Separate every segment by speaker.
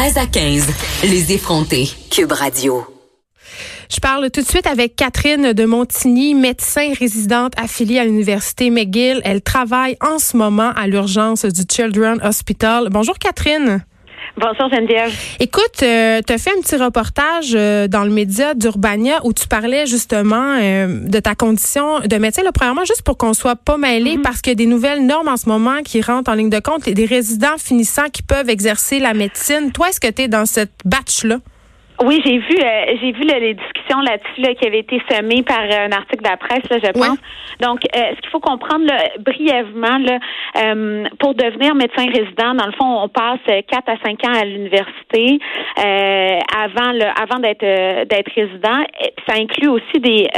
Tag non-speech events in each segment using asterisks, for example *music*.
Speaker 1: 13 à 15, les effrontés. Cube Radio.
Speaker 2: Je parle tout de suite avec Catherine de Montigny, médecin résidente affiliée à l'Université McGill. Elle travaille en ce moment à l'urgence du Children's Hospital. Bonjour Catherine.
Speaker 3: Bonjour Geneviève.
Speaker 2: Écoute, euh, tu as fait un petit reportage euh, dans le média d'Urbania où tu parlais justement euh, de ta condition de médecin. Là, premièrement, juste pour qu'on soit pas mêlés, mm-hmm. parce qu'il y a des nouvelles normes en ce moment qui rentrent en ligne de compte, des résidents finissants qui peuvent exercer la médecine. Toi, est-ce que tu es dans cette batch-là?
Speaker 3: Oui, j'ai vu, euh, j'ai vu les discussions là-dessus là, qui avaient été semées par euh, un article de la presse, là, je pense. Donc, euh, ce qu'il faut comprendre là, brièvement, là, pour devenir médecin résident, dans le fond, on passe quatre à cinq ans à l'université avant le, avant d'être d'être résident. ça inclut aussi des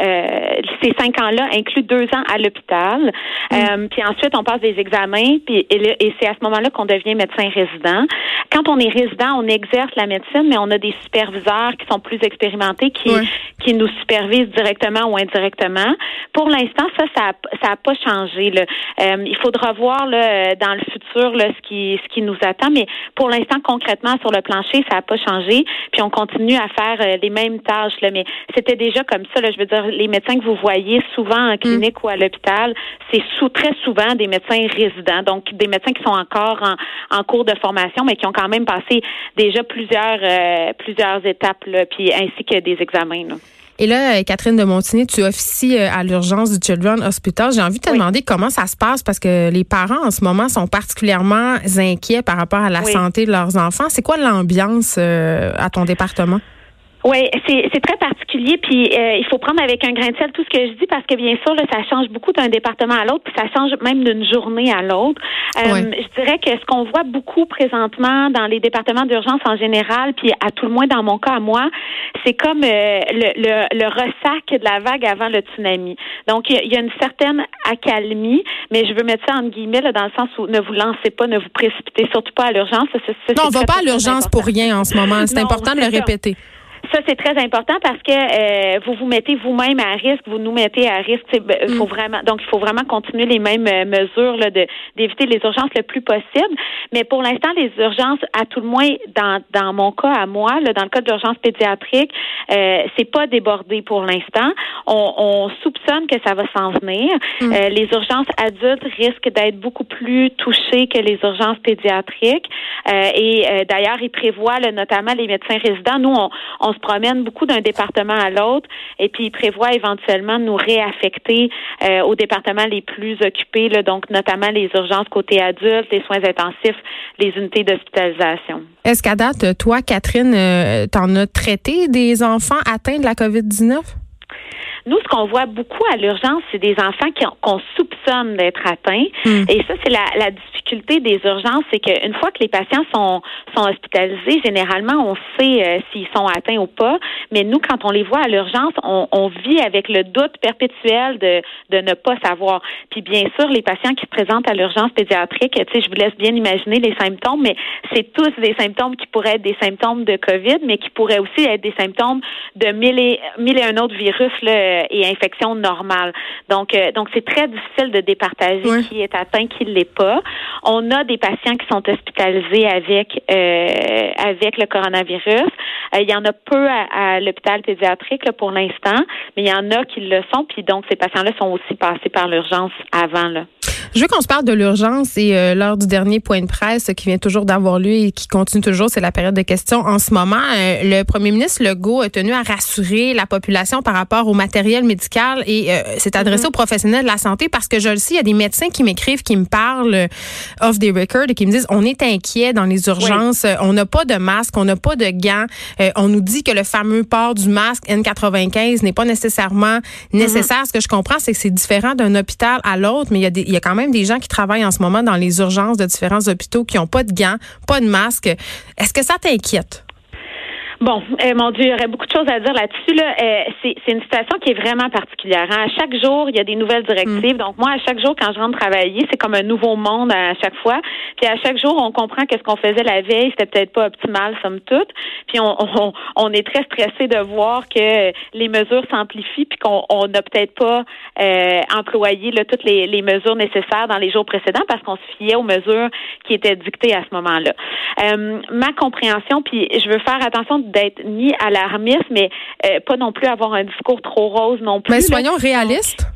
Speaker 3: ces cinq ans-là inclut deux ans à l'hôpital. Mm. puis ensuite, on passe des examens, puis et, et c'est à ce moment-là qu'on devient médecin résident. Quand on est résident, on exerce la médecine, mais on a des superviseurs qui sont plus expérimentés, qui, qui nous supervisent directement ou indirectement. Pour l'instant, ça, ça n'a pas changé. Là. Euh, il faudra voir là, dans le futur là, ce, qui, ce qui nous attend, mais pour l'instant, concrètement, sur le plancher, ça n'a pas changé. Puis on continue à faire euh, les mêmes tâches. Là, mais c'était déjà comme ça. Là, je veux dire, les médecins que vous voyez souvent en clinique mm. ou à l'hôpital, c'est sous, très souvent des médecins résidents, donc des médecins qui sont encore en, en cours de formation, mais qui ont quand même passé déjà plusieurs, euh, plusieurs étapes puis ainsi que des examens.
Speaker 2: Et là, euh, Catherine de Montigny, tu officies euh, à l'urgence du Children's Hospital. J'ai envie de te demander comment ça se passe parce que les parents en ce moment sont particulièrement inquiets par rapport à la santé de leurs enfants. C'est quoi l'ambiance euh, à ton département?
Speaker 3: Oui, c'est très particulier, puis euh, il faut prendre avec un grain de sel tout ce que je dis parce que bien sûr, là, ça change beaucoup d'un département à l'autre, puis ça change même d'une journée à l'autre. Euh, je dirais que ce qu'on voit beaucoup présentement dans les départements d'urgence en général, puis à tout le moins dans mon cas à moi, c'est comme euh, le, le, le, ressac de la vague avant le tsunami. Donc, il y, a une certaine accalmie, mais je veux mettre ça en guillemets là, dans le sens où ne vous lancez pas, ne vous précipitez surtout pas à l'urgence.
Speaker 2: Non, on va pas à l'urgence pour rien en ce moment. C'est important de le répéter
Speaker 3: ça, c'est très important parce que euh, vous vous mettez vous-même à risque, vous nous mettez à risque. Ben, il faut mm. vraiment, donc il faut vraiment continuer les mêmes euh, mesures là, de d'éviter les urgences le plus possible. Mais pour l'instant, les urgences, à tout le moins dans, dans mon cas à moi, là, dans le cas de l'urgence pédiatrique, euh, c'est pas débordé pour l'instant. On, on, soupçonne que ça va s'en venir. Mm. Euh, les urgences adultes risquent d'être beaucoup plus touchées que les urgences pédiatriques. et d'ailleurs, ils prévoient notamment les médecins résidents. Nous, on, on se promène beaucoup d'un département à l'autre et puis il prévoit éventuellement de nous réaffecter euh, aux départements les plus occupés, là, donc notamment les urgences côté adultes, les soins intensifs, les unités d'hospitalisation.
Speaker 2: Est-ce qu'à date, toi, Catherine, euh, t'en as traité des enfants atteints de la COVID-19?
Speaker 3: Nous, ce qu'on voit beaucoup à l'urgence, c'est des enfants qu'on soupçonne d'être atteints. Hmm. Et ça, c'est la, la, difficulté des urgences, c'est qu'une fois que les patients sont, sont hospitalisés, généralement, on sait euh, s'ils sont atteints ou pas. Mais nous, quand on les voit à l'urgence, on, on, vit avec le doute perpétuel de, de ne pas savoir. Puis bien sûr, les patients qui se présentent à l'urgence pédiatrique, tu sais, je vous laisse bien imaginer les symptômes, mais c'est tous des symptômes qui pourraient être des symptômes de COVID, mais qui pourraient aussi être des symptômes de mille et, mille et un autres virus là, et infection normale. Donc, euh, donc c'est très difficile de départager qui est atteint, qui ne l'est pas. On a des patients qui sont hospitalisés avec euh, avec le coronavirus. il y en a peu à, l'hôpital pédiatrique pour l'instant, mais il y en a qui le sont. Puis donc, ces patients-là sont aussi passés par l'urgence avant. Là.
Speaker 2: Je veux qu'on se parle de l'urgence et euh, lors du dernier point de presse qui vient toujours d'avoir lieu et qui continue toujours, c'est la période de questions. En ce moment, euh, le premier ministre Legault a tenu à rassurer la population par rapport au matériel médical et euh, s'est adressé mm-hmm. aux professionnels de la santé parce que je le sais, il y a des médecins qui m'écrivent, qui me parlent off the record et qui me disent on est inquiet dans les urgences, on n'a pas de masque, on n'a pas de gants, on nous dit que le fameux port du masque N95 n'est pas nécessairement mm-hmm. nécessaire. Ce que je comprends, c'est que c'est différent d'un hôpital à l'autre, mais il y a des, il y a quand même des gens qui travaillent en ce moment dans les urgences de différents hôpitaux qui n'ont pas de gants, pas de masque. Est-ce que ça t'inquiète?
Speaker 3: Bon, euh, mon Dieu, il y aurait beaucoup de choses à dire là-dessus. Là. Euh, c'est, une situation qui est vraiment particulière. Hein. À chaque jour, il y a des nouvelles directives. Mm. Donc moi, à chaque jour, quand je rentre travailler, c'est comme un nouveau monde à chaque fois. Puis à chaque jour, on comprend que ce qu'on faisait la veille, c'était peut-être pas optimal, somme toute. Puis on, on, on est très stressé de voir que les mesures s'amplifient, puis qu'on n'a peut-être pas euh, employé là, toutes les, les mesures nécessaires dans les jours précédents parce qu'on se fiait aux mesures qui étaient dictées à ce moment-là. Euh, ma compréhension, puis je veux faire attention d'être ni alarmiste, mais euh, pas non plus avoir un discours trop rose non plus.
Speaker 2: Mais soyons réalistes.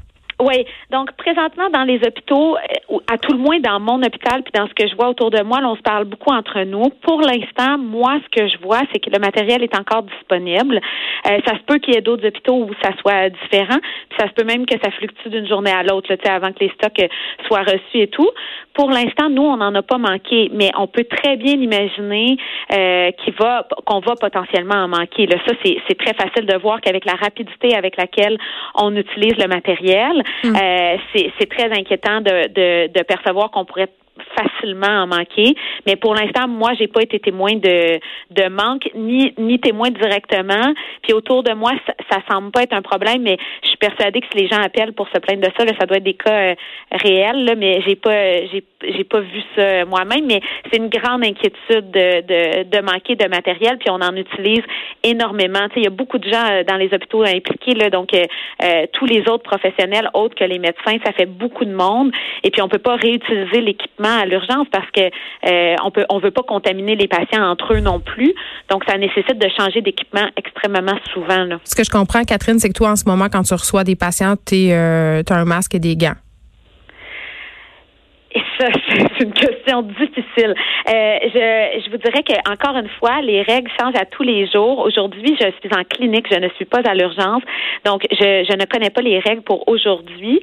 Speaker 3: Oui. Donc, présentement, dans les hôpitaux, euh, à tout le moins dans mon hôpital, puis dans ce que je vois autour de moi, là, on se parle beaucoup entre nous. Pour l'instant, moi, ce que je vois, c'est que le matériel est encore disponible. Euh, ça se peut qu'il y ait d'autres hôpitaux où ça soit différent. Puis ça se peut même que ça fluctue d'une journée à l'autre, avant que les stocks euh, soient reçus et tout. Pour l'instant, nous, on n'en a pas manqué, mais on peut très bien imaginer euh, qu'il va, qu'on va potentiellement en manquer. Là, ça, c'est très facile de voir qu'avec la rapidité avec laquelle on utilise le matériel, Mm. Euh, c'est très inquiétant de, de, de percevoir qu'on pourrait facilement en manquer. Mais pour l'instant, moi, j'ai pas été témoin de, de manque, ni, ni témoin directement. Puis autour de moi, ça, ça semble pas être un problème, mais je suis persuadée que si les gens appellent pour se plaindre de ça, là, ça doit être des cas euh, réels, là, mais j'ai pas j'ai j'ai pas vu ça moi-même, mais c'est une grande inquiétude de, de, de, manquer de matériel, puis on en utilise énormément. il y a beaucoup de gens euh, dans les hôpitaux impliqués, là, donc euh, tous les autres professionnels autres que les médecins, ça fait beaucoup de monde, et puis on peut pas réutiliser l'équipement l'urgence parce que euh, on peut on veut pas contaminer les patients entre eux non plus. Donc ça nécessite de changer d'équipement extrêmement souvent. Là.
Speaker 2: Ce que je comprends, Catherine, c'est que toi en ce moment, quand tu reçois des patients, tu euh, as un masque et des gants. *laughs*
Speaker 3: Ça, c'est une question difficile. Euh, je, je vous dirais que encore une fois, les règles changent à tous les jours. Aujourd'hui, je suis en clinique, je ne suis pas à l'urgence, donc je, je ne connais pas les règles pour aujourd'hui.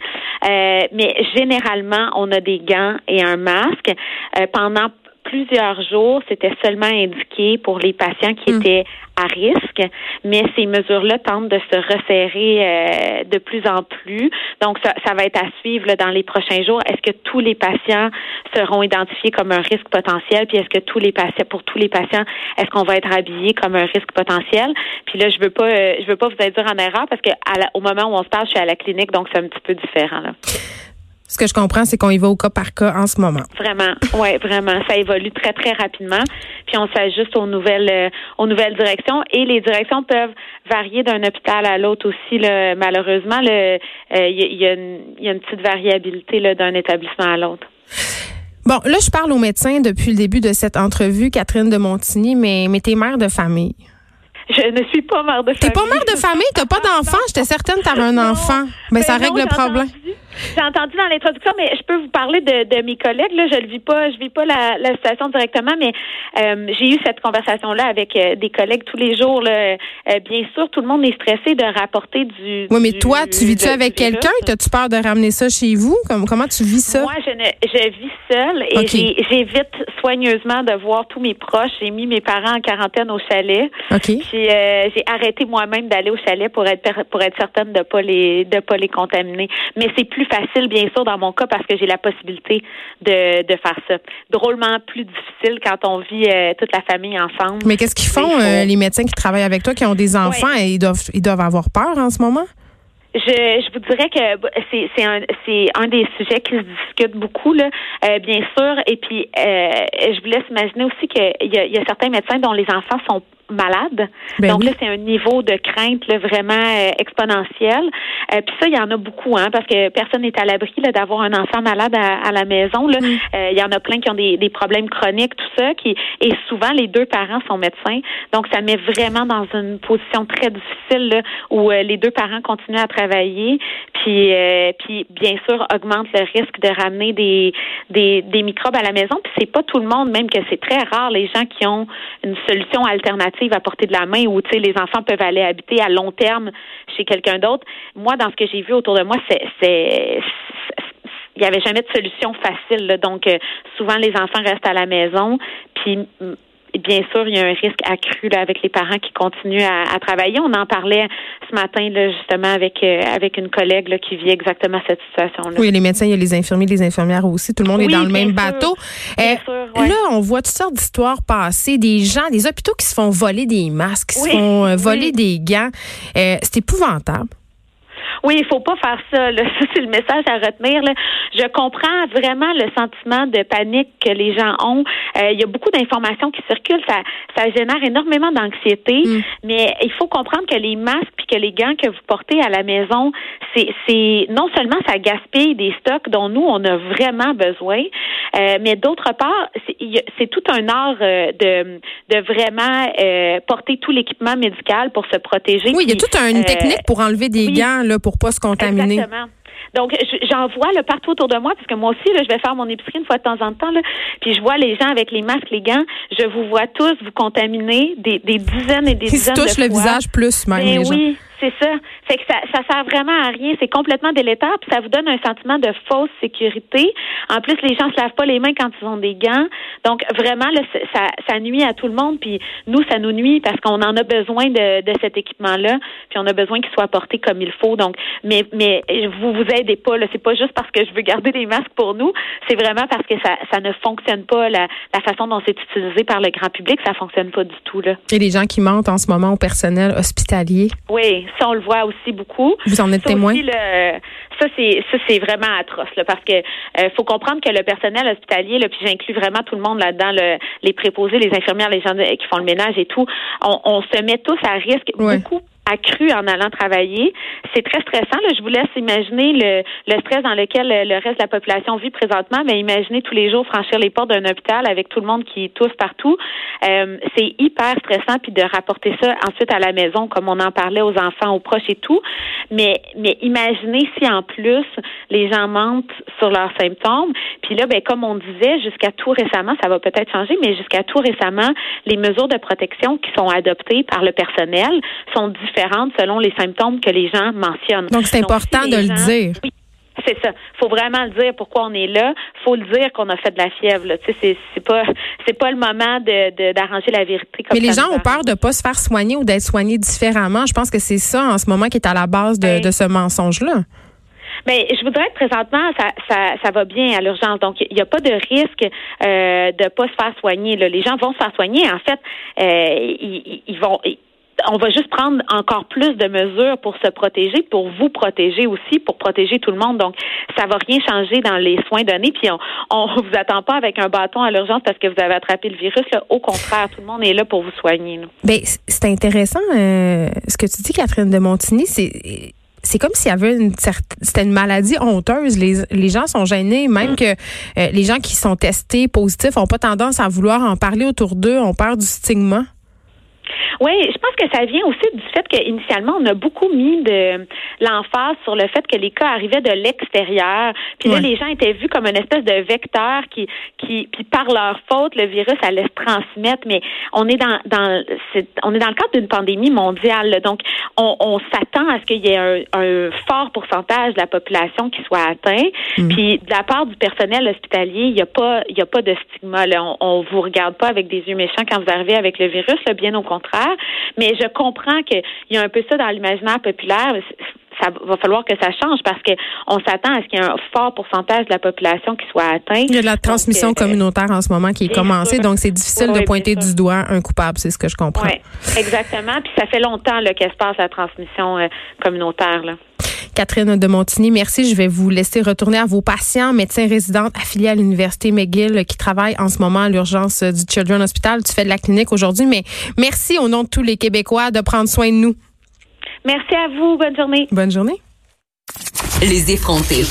Speaker 3: Euh, mais généralement, on a des gants et un masque. Euh, pendant plusieurs jours, c'était seulement indiqué pour les patients qui hmm. étaient à risque, mais ces mesures-là tentent de se resserrer euh, de plus en plus. Donc, ça, ça, va être à suivre dans les prochains jours. Est-ce que tous les patients seront identifiés comme un risque potentiel? Puis est-ce que tous les patients, pour tous les patients, est-ce qu'on va être habillé comme un risque potentiel? Puis là, je veux pas, euh, je veux pas vous dire en erreur parce que au moment où on se parle, je suis à la clinique, donc c'est un petit peu différent. Là.
Speaker 2: Ce que je comprends, c'est qu'on y va au cas par cas en ce moment.
Speaker 3: Vraiment, oui, vraiment. Ça évolue très, très rapidement. Puis on s'ajuste aux nouvelles euh, aux nouvelles directions. Et les directions peuvent varier d'un hôpital à l'autre aussi. Là. Malheureusement, il euh, y, y, a une petite variabilité d'un établissement à l'autre.
Speaker 2: Bon, là, je parle aux médecins depuis le début de cette entrevue, Catherine de Montigny, mais, mais t'es mère de famille.
Speaker 3: Je ne suis pas mère de famille.
Speaker 2: T'es pas mère de famille? T'as pas d'enfant? J'étais certaine que t'avais un enfant. Mais ben, ça règle le problème.
Speaker 3: J'ai entendu dans l'introduction, mais je peux vous parler de, de, mes collègues. Là, je ne vis pas, je vis pas la, la situation directement, mais euh, j'ai eu cette conversation-là avec euh, des collègues tous les jours. Là. Euh, bien sûr, tout le monde est stressé de rapporter du.
Speaker 2: Oui, mais toi, tu vis-tu avec quelqu'un? T'as-tu peur de ramener ça chez vous? Comment, comment tu vis ça?
Speaker 3: Moi, je, ne, je vis seule et j'évite soigneusement de voir tous mes proches. J'ai mis mes parents en quarantaine au chalet.
Speaker 2: Ok.
Speaker 3: j'ai arrêté moi-même d'aller au chalet pour être pour être certaine de pas les de pas les contaminer. Mais c'est plus facile, bien sûr, dans mon cas, parce que j'ai la possibilité de, de faire ça. Drôlement plus difficile quand on vit euh, toute la famille ensemble.
Speaker 2: Mais qu'est-ce qu'ils font, euh, les médecins qui travaillent avec toi, qui ont des enfants, et ils doivent, ils doivent avoir peur en ce moment?
Speaker 3: Je, je vous dirais que bah, c'est c'est un c'est un des sujets qui se discute beaucoup là, euh, bien sûr. Et puis je vous laisse imaginer aussi qu'il y a, il y a certains médecins dont les enfants sont malades. Ben Donc là, c'est un niveau de crainte là, vraiment euh, exponentiel. Euh, Puis ça, il y en a beaucoup, hein, parce que personne n'est à l'abri d'avoir un enfant malade à, la maison. Là. Euh, il y en a plein qui ont des, des, problèmes chroniques, tout ça, qui et souvent les deux parents sont médecins. Donc ça met vraiment dans une position très difficile là, où les deux parents continuent à travailler. Puis puis bien sûr augmente le risque de ramener des des, des microbes à la maison. Puis c'est pas tout le monde, même que c'est très rare les gens qui ont une solution alternative à portée de la main où les enfants peuvent aller habiter à long terme chez quelqu'un d'autre. Moi, dans ce que j'ai vu autour de moi, c'est il n'y avait jamais de solution facile. Donc, euh, souvent, les enfants restent à la maison. Puis, bien sûr, il y a un risque accru là, avec les parents qui continuent à, travailler. On en parlait ce matin là, justement avec euh, avec une collègue là, qui vit exactement cette situation-là.
Speaker 2: Oui, les médecins, il y a les infirmiers, les infirmières aussi. Tout le monde est dans le même bateau. Là, on voit toutes sortes d'histoires passer, des gens, des hôpitaux qui se font voler des masques, qui se font voler des gants. c'est épouvantable.
Speaker 3: Oui, il faut pas faire ça. Là. *laughs* c'est le message à retenir. Là. Je comprends vraiment le sentiment de panique que les gens ont. Euh, il y a beaucoup d'informations qui circulent. Ça, ça génère énormément d'anxiété. Mm. Mais il faut comprendre que les masques que les gants que vous portez à la maison, c'est, non seulement ça gaspille des stocks dont nous on a vraiment besoin, euh, mais d'autre part, c'est, tout un art euh, de, de vraiment euh, porter tout l'équipement médical pour se protéger.
Speaker 2: Oui, il y a toute une technique pour enlever des gants là pour pas se contaminer.
Speaker 3: Exactement. Donc, j'en vois là, partout autour de moi, parce que moi aussi, là, je vais faire mon épicerie une fois de temps en temps, là, puis je vois les gens avec les masques, les gants, je vous vois tous vous contaminer des, des dizaines et des
Speaker 2: Ils
Speaker 3: dizaines
Speaker 2: se touchent le visage plus même.
Speaker 3: Ben oui, c'est ça. Fait que ça, ça sert vraiment à rien. C'est complètement délétère, puis ça vous donne un sentiment de fausse sécurité. En plus, les gens se lavent pas les mains quand ils ont des gants. Donc, vraiment, là, ça, ça nuit à tout le monde. Puis nous, ça nous nuit parce qu'on en a besoin de, de cet équipement-là. Puis on a besoin qu'il soit porté comme il faut. Donc, mais, mais vous vous aidez pas. Là, c'est pas juste parce que je veux garder des masques pour nous. C'est vraiment parce que ça, ça ne fonctionne pas. La, la façon dont c'est utilisé par le grand public, ça fonctionne pas du tout. Là.
Speaker 2: Et les gens qui mentent en ce moment au personnel hospitalier?
Speaker 3: Oui, ça on le voit aussi beaucoup.
Speaker 2: Vous en êtes témoin?
Speaker 3: Ça c'est ça c'est vraiment atroce là, parce que euh, faut comprendre que le personnel hospitalier là, puis j'inclus vraiment tout le monde là-dedans, les préposés, les infirmières, les gens qui font le ménage et tout, on, se met tous à risque beaucoup accru en allant travailler. C'est très stressant. Là. Je vous laisse imaginer le, le stress dans lequel le reste de la population vit présentement, mais imaginez tous les jours franchir les portes d'un hôpital avec tout le monde qui tousse partout. Euh, c'est hyper stressant, puis de rapporter ça ensuite à la maison, comme on en parlait aux enfants, aux proches et tout. Mais, mais imaginez si en plus les gens mentent sur leurs symptômes. Puis là, ben, comme on disait, jusqu'à tout récemment, ça va peut-être changer, mais jusqu'à tout récemment, les mesures de protection qui sont adoptées par le personnel sont différentes selon les symptômes que les gens mentionnent.
Speaker 2: Donc, c'est important de le dire.
Speaker 3: Oui. C'est ça. Faut vraiment le dire pourquoi on est là. Faut le dire qu'on a fait de la fièvre. Tu sais, c'est pas c'est pas le moment de d'arranger la vérité.
Speaker 2: Comme Mais les gens ont peur de pas se faire soigner ou d'être soignés différemment. Je pense que c'est ça en ce moment qui est à la base de, ben ce mensonge-là.
Speaker 3: Mais je voudrais que présentement, ça, ça, ça va bien à l'urgence. Donc, il n'y a pas de risque euh, de pas se faire soigner. Là. Les gens vont se faire soigner. En fait, euh, ils, ils, vont on va juste prendre encore plus de mesures pour se protéger, pour vous protéger aussi, pour protéger tout le monde. Donc, ça va rien changer dans les soins donnés. Puis, on, on *laughs* vous attend pas avec un bâton à l'urgence parce que vous avez attrapé le virus. Au contraire, tout le monde est là pour vous soigner.
Speaker 2: Ben, c'est intéressant euh, ce que tu dis, Catherine de Montigny. C'est c'est comme s'il y avait une c'était une maladie honteuse. Les, gens sont gênés, même que euh, les gens qui sont testés positifs ont pas tendance à vouloir en parler autour d'eux. On perd du stigma.
Speaker 3: Oui, je pense que ça vient aussi du fait qu'initialement, on a beaucoup mis de l'emphase sur le fait que les cas arrivaient de l'extérieur. Puis là, les gens étaient vus comme une espèce de vecteur qui, qui, puis par leur faute, le virus allait se transmettre. Mais on est dans, dans on est dans le cadre d'une pandémie mondiale. Donc, on, on s'attend à ce qu'il y ait un, un, fort pourcentage de la population qui soit atteint. Mm. Puis de la part du personnel hospitalier, il n'y a pas, il y a pas de stigma. Là. On, on vous regarde pas avec des yeux méchants quand vous arrivez avec le virus. Là, bien au contraire. Mais je comprends qu'il y a un peu ça dans l'imaginaire populaire ça va falloir que ça change parce qu'on s'attend à ce qu'il y ait un fort pourcentage de la population qui soit atteint.
Speaker 2: Il y a de la transmission euh, communautaire en ce moment qui est commencée, donc c'est difficile de pointer du doigt un coupable, c'est ce que je comprends. Oui,
Speaker 3: exactement. Puis ça fait longtemps qu'elle se passe la transmission euh, communautaire. Là.
Speaker 2: Catherine de Montigny, merci. Je vais vous laisser retourner à vos patients, médecins résidents affiliés à l'Université McGill qui travaillent en ce moment à l'urgence du Children's Hospital. Tu fais de la clinique aujourd'hui, mais merci au nom de tous les Québécois de prendre soin de nous.
Speaker 3: Merci à vous. Bonne journée.
Speaker 2: Bonne journée. Les effrontés.